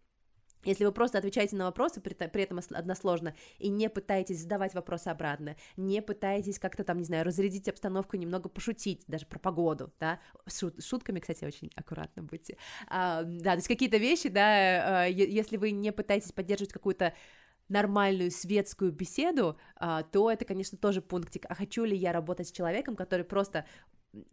Если вы просто отвечаете на вопросы, при, этом односложно, и не пытаетесь задавать вопросы обратно, не пытаетесь как-то там, не знаю, разрядить обстановку, немного пошутить, даже про погоду, да, Шут, шутками, кстати, очень аккуратно будьте, а, да, то есть какие-то вещи, да, а, если вы не пытаетесь поддерживать какую-то нормальную светскую беседу, а, то это, конечно, тоже пунктик. А хочу ли я работать с человеком, который просто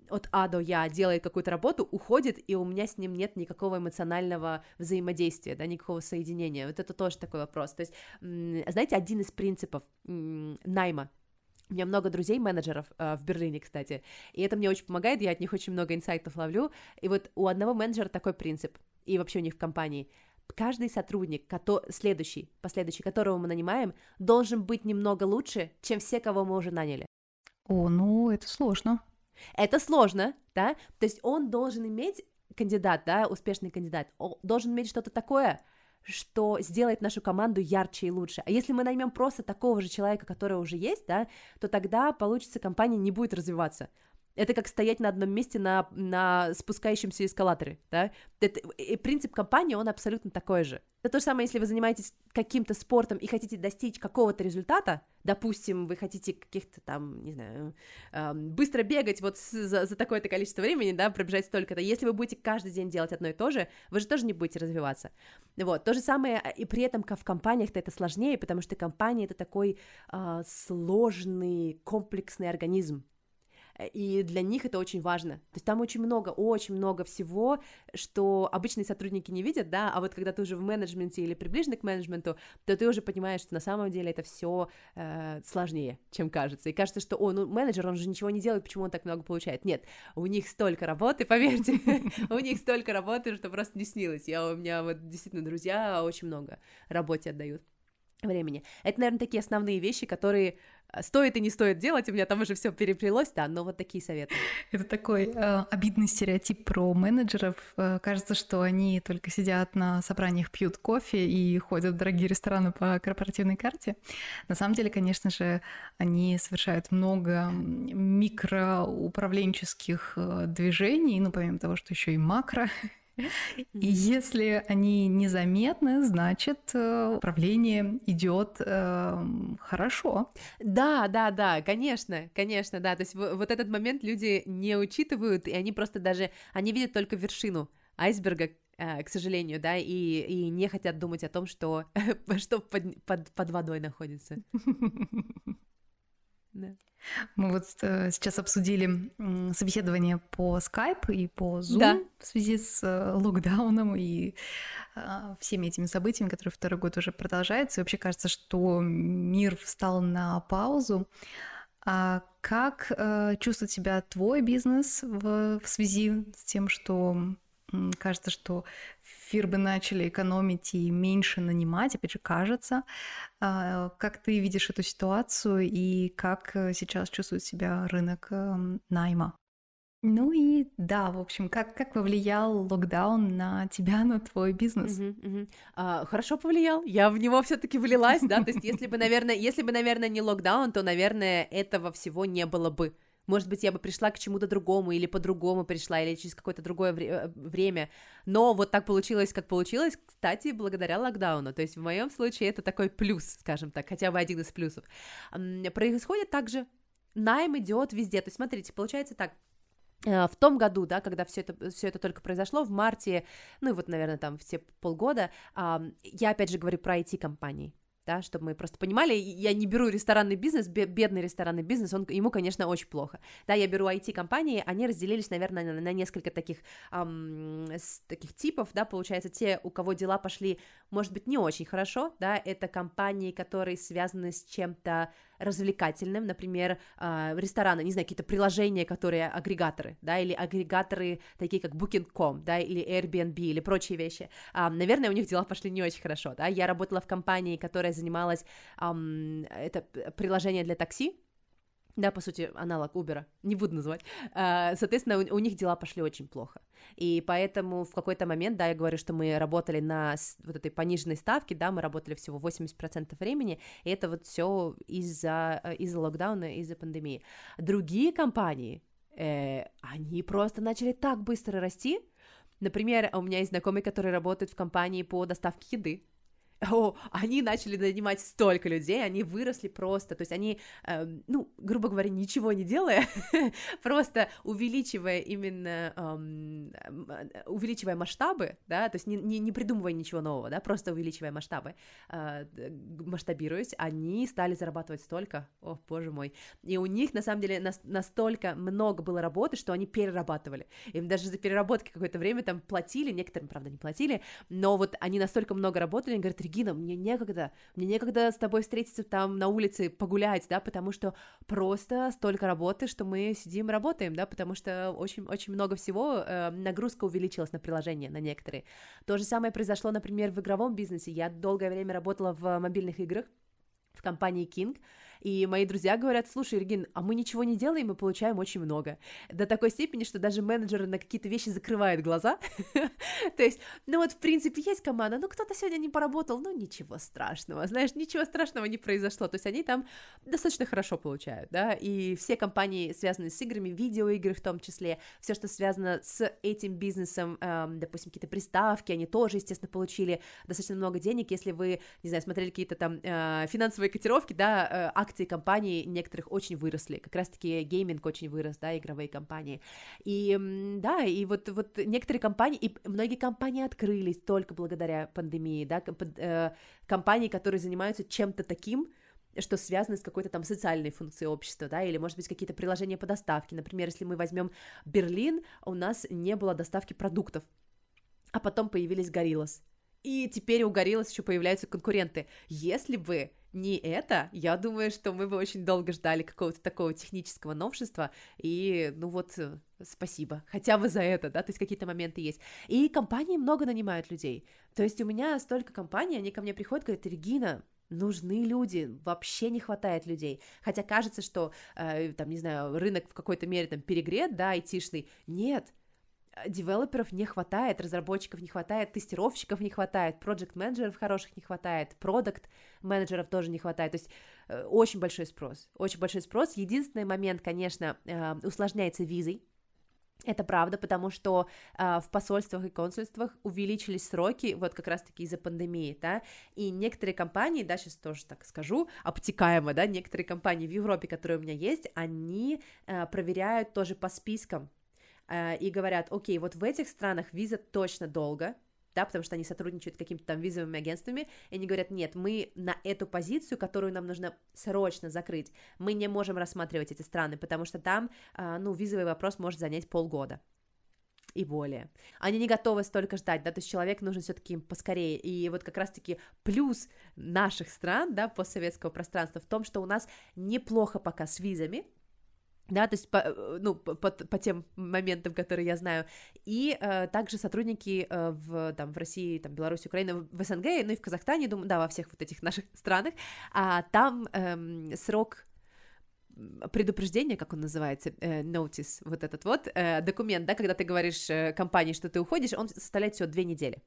от А до Я делает какую-то работу, уходит, и у меня с ним нет никакого эмоционального взаимодействия, да, никакого соединения. Вот это тоже такой вопрос. То есть, знаете, один из принципов найма у меня много друзей, менеджеров э, в Берлине, кстати, и это мне очень помогает, я от них очень много инсайтов ловлю, и вот у одного менеджера такой принцип, и вообще у них в компании – каждый сотрудник, который, следующий, последующий, которого мы нанимаем, должен быть немного лучше, чем все, кого мы уже наняли.
О, ну это сложно.
Это сложно, да? То есть он должен иметь кандидат, да, успешный кандидат, он должен иметь что-то такое, что сделает нашу команду ярче и лучше. А если мы наймем просто такого же человека, который уже есть, да, то тогда получится компания не будет развиваться. Это как стоять на одном месте на, на спускающемся эскалаторе, да? Это, и принцип компании, он абсолютно такой же. Это то же самое, если вы занимаетесь каким-то спортом и хотите достичь какого-то результата, допустим, вы хотите каких-то там, не знаю, э, быстро бегать вот за, за такое-то количество времени, да, пробежать столько-то, если вы будете каждый день делать одно и то же, вы же тоже не будете развиваться. Вот, то же самое, а, и при этом в компаниях-то это сложнее, потому что компания — это такой э, сложный, комплексный организм, Э, и для них это очень важно. То есть там очень много, очень много всего, что обычные сотрудники не видят, да, а вот когда ты уже в менеджменте или приближен к менеджменту, то ты уже понимаешь, что на самом деле это все э, сложнее, чем кажется. И кажется, что, о, ну, менеджер, он же ничего не делает, почему он так много получает? Нет, у них столько работы, поверьте, у них столько работы, что просто не снилось. Я, у меня вот действительно друзья очень много работе отдают. Времени. Это, наверное, такие основные вещи, которые э, стоит и не стоит делать, у меня там уже все переплелось, да, но вот такие советы.
Это такой э, обидный стереотип про менеджеров. Э, кажется, что они только сидят на собраниях, пьют кофе и ходят в дорогие рестораны по корпоративной карте. На самом деле, конечно же, они совершают много микроуправленческих э, движений, ну, помимо того, что еще и макро, и если они незаметны, значит, э, управление идет э, хорошо.
Да, да, да, конечно, конечно, да. То есть вот этот момент люди не учитывают, и они просто даже, они видят только вершину айсберга, э, к сожалению, да, и, и не хотят думать о том, что, что под, под, под водой находится.
Да. Мы вот э, сейчас обсудили собеседование по Skype и по Zoom да. в связи с э, локдауном и э, всеми этими событиями, которые второй год уже продолжаются. И вообще кажется, что мир встал на паузу. А как чувствует себя твой бизнес в, в связи с тем, что кажется, что фирмы начали экономить и меньше нанимать, опять же, кажется. А, как ты видишь эту ситуацию и как э, сейчас чувствует себя рынок эм, найма? Ну и да, в общем, как, как повлиял локдаун на тебя, на твой бизнес?
Uh-huh, uh-huh. А, хорошо повлиял. Я в него все-таки влилась, да. То есть, если бы, наверное, если бы, наверное, не локдаун, то, наверное, этого всего не было бы. Может быть, я бы пришла к чему-то другому, или по-другому пришла, или через какое-то другое вре- э, время. Но вот так получилось, как получилось, кстати, благодаря локдауну. То есть в моем случае это такой плюс, скажем так, хотя бы один из плюсов. Происходит также, найм идет везде. То есть смотрите, получается так, э, в том году, да, когда все это, все это только произошло, в марте, ну и вот, наверное, там все полгода, я опять же говорю про IT-компании, да, чтобы мы просто понимали, я не беру ресторанный бизнес, бедный ресторанный бизнес, он, ему, конечно, очень плохо, да, я беру IT-компании, они разделились, наверное, на, на несколько таких, эм, таких типов, да, получается, те, у кого дела пошли, может быть, не очень хорошо, да, это компании, которые связаны с чем-то развлекательным, например, э, рестораны, не знаю, какие-то приложения, которые агрегаторы, да, или агрегаторы такие, как Booking.com, да, или Airbnb, или прочие вещи, э, наверное, у них дела пошли не очень хорошо, да, я работала в компании, которая занималась, это приложение для такси, да, по сути, аналог Uber, не буду называть. А, соответственно, у, у них дела пошли очень плохо. И поэтому в какой-то момент, да, я говорю, что мы работали на вот этой пониженной ставке, да, мы работали всего 80% времени, и это вот все из-за из локдауна, из-за пандемии. Другие компании, э, они просто начали так быстро расти. Например, у меня есть знакомый, который работает в компании по доставке еды, о, они начали нанимать столько людей, они выросли просто, то есть они, э, ну, грубо говоря, ничего не делая, просто увеличивая именно, э, увеличивая масштабы, да, то есть не, не, не придумывая ничего нового, да, просто увеличивая масштабы, э, масштабируясь, они стали зарабатывать столько, о, боже мой, и у них, на самом деле, на, настолько много было работы, что они перерабатывали, им даже за переработки какое-то время там платили, некоторым, правда, не платили, но вот они настолько много работали, они говорят, Регина, мне некогда, мне некогда с тобой встретиться там на улице, погулять, да, потому что просто столько работы, что мы сидим работаем, да, потому что очень-очень много всего, э, нагрузка увеличилась на приложение, на некоторые. То же самое произошло, например, в игровом бизнесе. Я долгое время работала в мобильных играх, в компании King, и мои друзья говорят, слушай, Регин, а мы ничего не делаем, мы получаем очень много. До такой степени, что даже менеджеры на какие-то вещи закрывают глаза. То есть, ну вот, в принципе, есть команда, ну кто-то сегодня не поработал, ну ничего страшного, знаешь, ничего страшного не произошло. То есть они там достаточно хорошо получают, да, и все компании, связанные с играми, видеоигры в том числе, все, что связано с этим бизнесом, эм, допустим, какие-то приставки, они тоже, естественно, получили достаточно много денег, если вы, не знаю, смотрели какие-то там э, финансовые котировки, да, э, акции компаний некоторых очень выросли, как раз-таки гейминг очень вырос, да, игровые компании, и, да, и вот, вот некоторые компании, и многие компании открылись только благодаря пандемии, да, э, компании, которые занимаются чем-то таким, что связано с какой-то там социальной функцией общества, да, или, может быть, какие-то приложения по доставке. Например, если мы возьмем Берлин, у нас не было доставки продуктов, а потом появились Гориллас. И теперь у Гориллас еще появляются конкуренты. Если бы не это, я думаю, что мы бы очень долго ждали какого-то такого технического новшества, и, ну вот, э, спасибо, хотя бы за это, да, то есть какие-то моменты есть. И компании много нанимают людей, то есть у меня столько компаний, они ко мне приходят, говорят, Регина, нужны люди, вообще не хватает людей. Хотя кажется, что, э, там, не знаю, рынок в какой-то мере там перегрет, да, айтишный. Нет, девелоперов не хватает, разработчиков не хватает, тестировщиков не хватает, проект-менеджеров хороших не хватает, продукт-менеджеров тоже не хватает, то есть э, очень большой спрос, очень большой спрос. Единственный момент, конечно, э, усложняется визой, это правда, потому что э, в посольствах и консульствах увеличились сроки, вот как раз-таки из-за пандемии, да, и некоторые компании, да, сейчас тоже так скажу, обтекаемо, да, некоторые компании в Европе, которые у меня есть, они э, проверяют тоже по спискам, э, и говорят, окей, вот в этих странах виза точно долго, да, потому что они сотрудничают с какими-то там визовыми агентствами, и они говорят, нет, мы на эту позицию, которую нам нужно срочно закрыть, мы не можем рассматривать эти страны, потому что там, а, ну, визовый вопрос может занять полгода и более. Они не готовы столько ждать, да, то есть человек нужен все-таки поскорее. И вот как раз-таки плюс наших стран, да, постсоветского пространства в том, что у нас неплохо пока с визами, да, то есть по, э, ну, по, по тем моментам, которые я знаю, и э, также сотрудники э, в, там, в России, там, Беларуси, Украине, в СНГ, ну и в Казахстане, думаю, да, во всех вот этих наших странах, а там э, срок предупреждение, как он называется, э, notice, вот этот вот э, документ, да, когда ты говоришь компании, что ты уходишь, он составляет всего две недели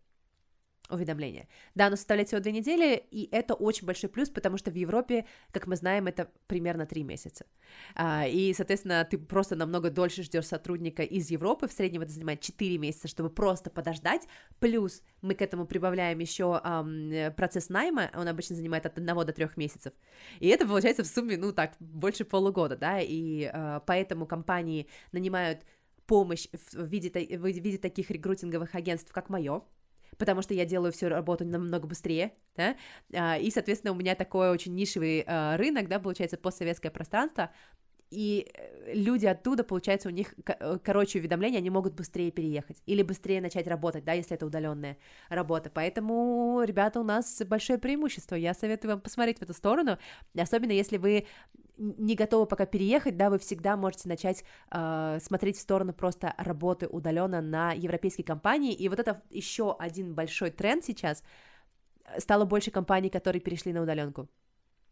уведомления. Да, оно составляет всего две недели, и это очень большой плюс, потому что в Европе, как мы знаем, это примерно три месяца. А, и, соответственно, ты просто намного дольше ждешь сотрудника из Европы, в среднем это занимает 4 месяца, чтобы просто подождать, плюс мы к этому прибавляем еще процесс найма, он обычно занимает от 1 до 3 месяцев, и это получается в сумме, ну так, больше полугода, да, и а, поэтому компании нанимают помощь в виде, в виде таких рекрутинговых агентств, как мое, потому что я делаю всю работу намного быстрее, да, а, и, соответственно, у меня такой очень нишевый а, рынок, да, получается, постсоветское пространство, и э, люди оттуда, получается, у них э, короче уведомления, они могут быстрее переехать или быстрее начать работать, да, если это удаленная работа. Поэтому, ребята, у нас большое преимущество. Я советую вам посмотреть в эту сторону, особенно если вы не готовы пока переехать, да, вы всегда можете начать э, смотреть в сторону просто работы удаленно на европейские компании. И вот это еще один большой тренд сейчас. Стало больше компаний, которые перешли на удаленку.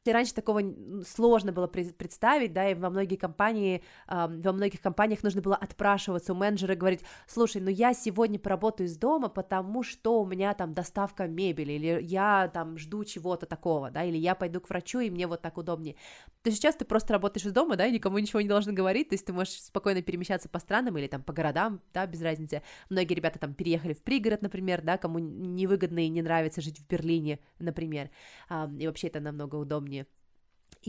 И раньше такого сложно было представить, да, и во многие компании, во многих компаниях нужно было отпрашиваться у менеджера говорить, слушай, ну я сегодня поработаю из дома, потому что у меня там доставка мебели, или я там жду чего-то такого, да, или я пойду к врачу, и мне вот так удобнее. То сейчас ты просто работаешь из дома, да, и никому ничего не должен говорить, то есть ты можешь спокойно перемещаться по странам или там по городам, да, без разницы. Многие ребята там переехали в пригород, например, да, кому невыгодно и не нравится жить в Берлине, например, и вообще это намного удобнее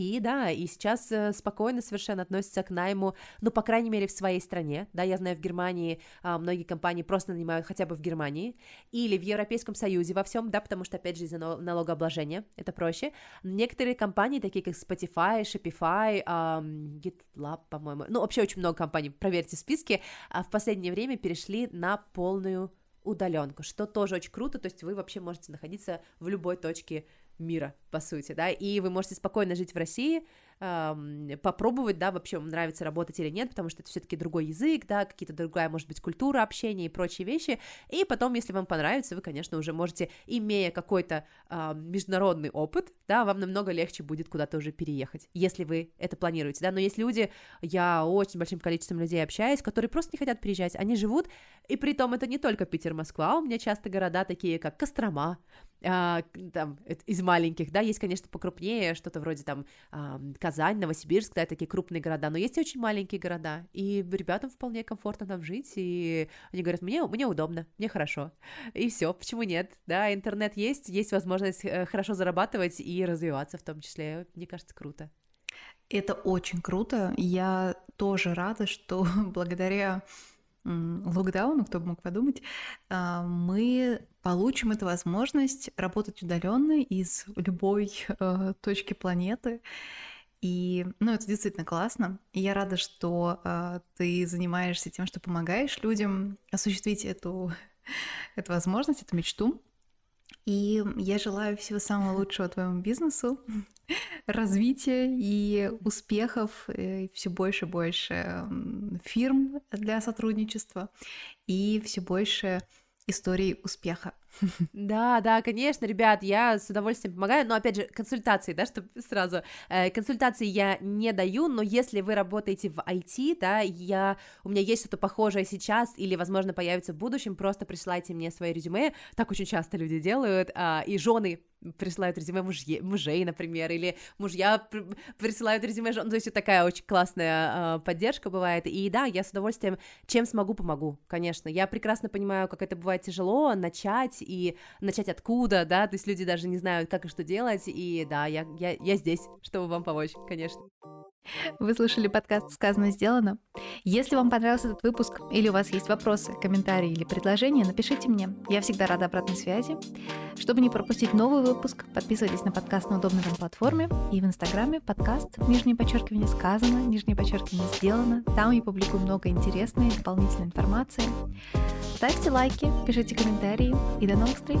и да, и сейчас э, спокойно совершенно относятся к найму, ну, по крайней мере, в своей стране, да, я знаю, в Германии а, многие компании просто нанимают хотя бы в Германии, или в Европейском Союзе во всем, да, потому что, опять же, из-за налогообложения это проще. Некоторые компании, такие как Spotify, Shopify, GitLab, по-моему, ну, вообще очень много компаний, проверьте списки, а в последнее время перешли на полную удаленку, что тоже очень круто, то есть вы вообще можете находиться в любой точке мира, по сути, да, и вы можете спокойно жить в России, попробовать, да, вообще вам нравится работать или нет, потому что это все-таки другой язык, да, какие-то другая, может быть, культура общения и прочие вещи, и потом, если вам понравится, вы, конечно, уже можете, имея какой-то э, международный опыт, да, вам намного легче будет куда-то уже переехать, если вы это планируете, да, но есть люди, я очень большим количеством людей общаюсь, которые просто не хотят переезжать, они живут, и при том это не только Питер, Москва, у меня часто города такие, как Кострома, э, там, из маленьких, да, есть, конечно, покрупнее, что-то вроде там э, Казань, Новосибирск, да, такие крупные города, но есть и очень маленькие города, и ребятам вполне комфортно там жить, и они говорят, мне, мне удобно, мне хорошо, и все, почему нет, да, интернет есть, есть возможность э, хорошо зарабатывать и развиваться в том числе, мне кажется, круто.
Это очень круто, я тоже рада, что благодаря локдауну, кто бы мог подумать, а, мы получим эту возможность работать удаленно из любой э, точки планеты. И, ну, это действительно классно. И я рада, что э, ты занимаешься тем, что помогаешь людям осуществить эту, эту возможность, эту мечту. И я желаю всего самого лучшего твоему бизнесу, развития и успехов, и все больше и больше фирм для сотрудничества и все больше историей успеха.
Да, да, конечно, ребят, я с удовольствием помогаю, но опять же, консультации, да, чтобы сразу, э, консультации я не даю, но если вы работаете в IT, да, я, у меня есть что-то похожее сейчас или, возможно, появится в будущем, просто присылайте мне свои резюме, так очень часто люди делают, э, и жены присылают резюме мужье, мужей, например, или мужья присылают резюме жен, то есть такая очень классная э, поддержка бывает, и да, я с удовольствием, чем смогу, помогу, конечно, я прекрасно понимаю, как это бывает тяжело, начать и начать откуда, да, то есть люди даже не знают, как и что делать, и да, я, я, я здесь, чтобы вам помочь, конечно.
Вы слушали подкаст «Сказано, сделано». Если вам понравился этот выпуск, или у вас есть вопросы, комментарии или предложения, напишите мне. Я всегда рада обратной связи. Чтобы не пропустить новый выпуск, подписывайтесь на подкаст на удобной вам платформе и в Инстаграме подкаст «Нижнее подчеркивание сказано», «Нижнее подчеркивание сделано». Там я публикую много интересной дополнительной информации. Ставьте лайки, пишите комментарии и до новых встреч!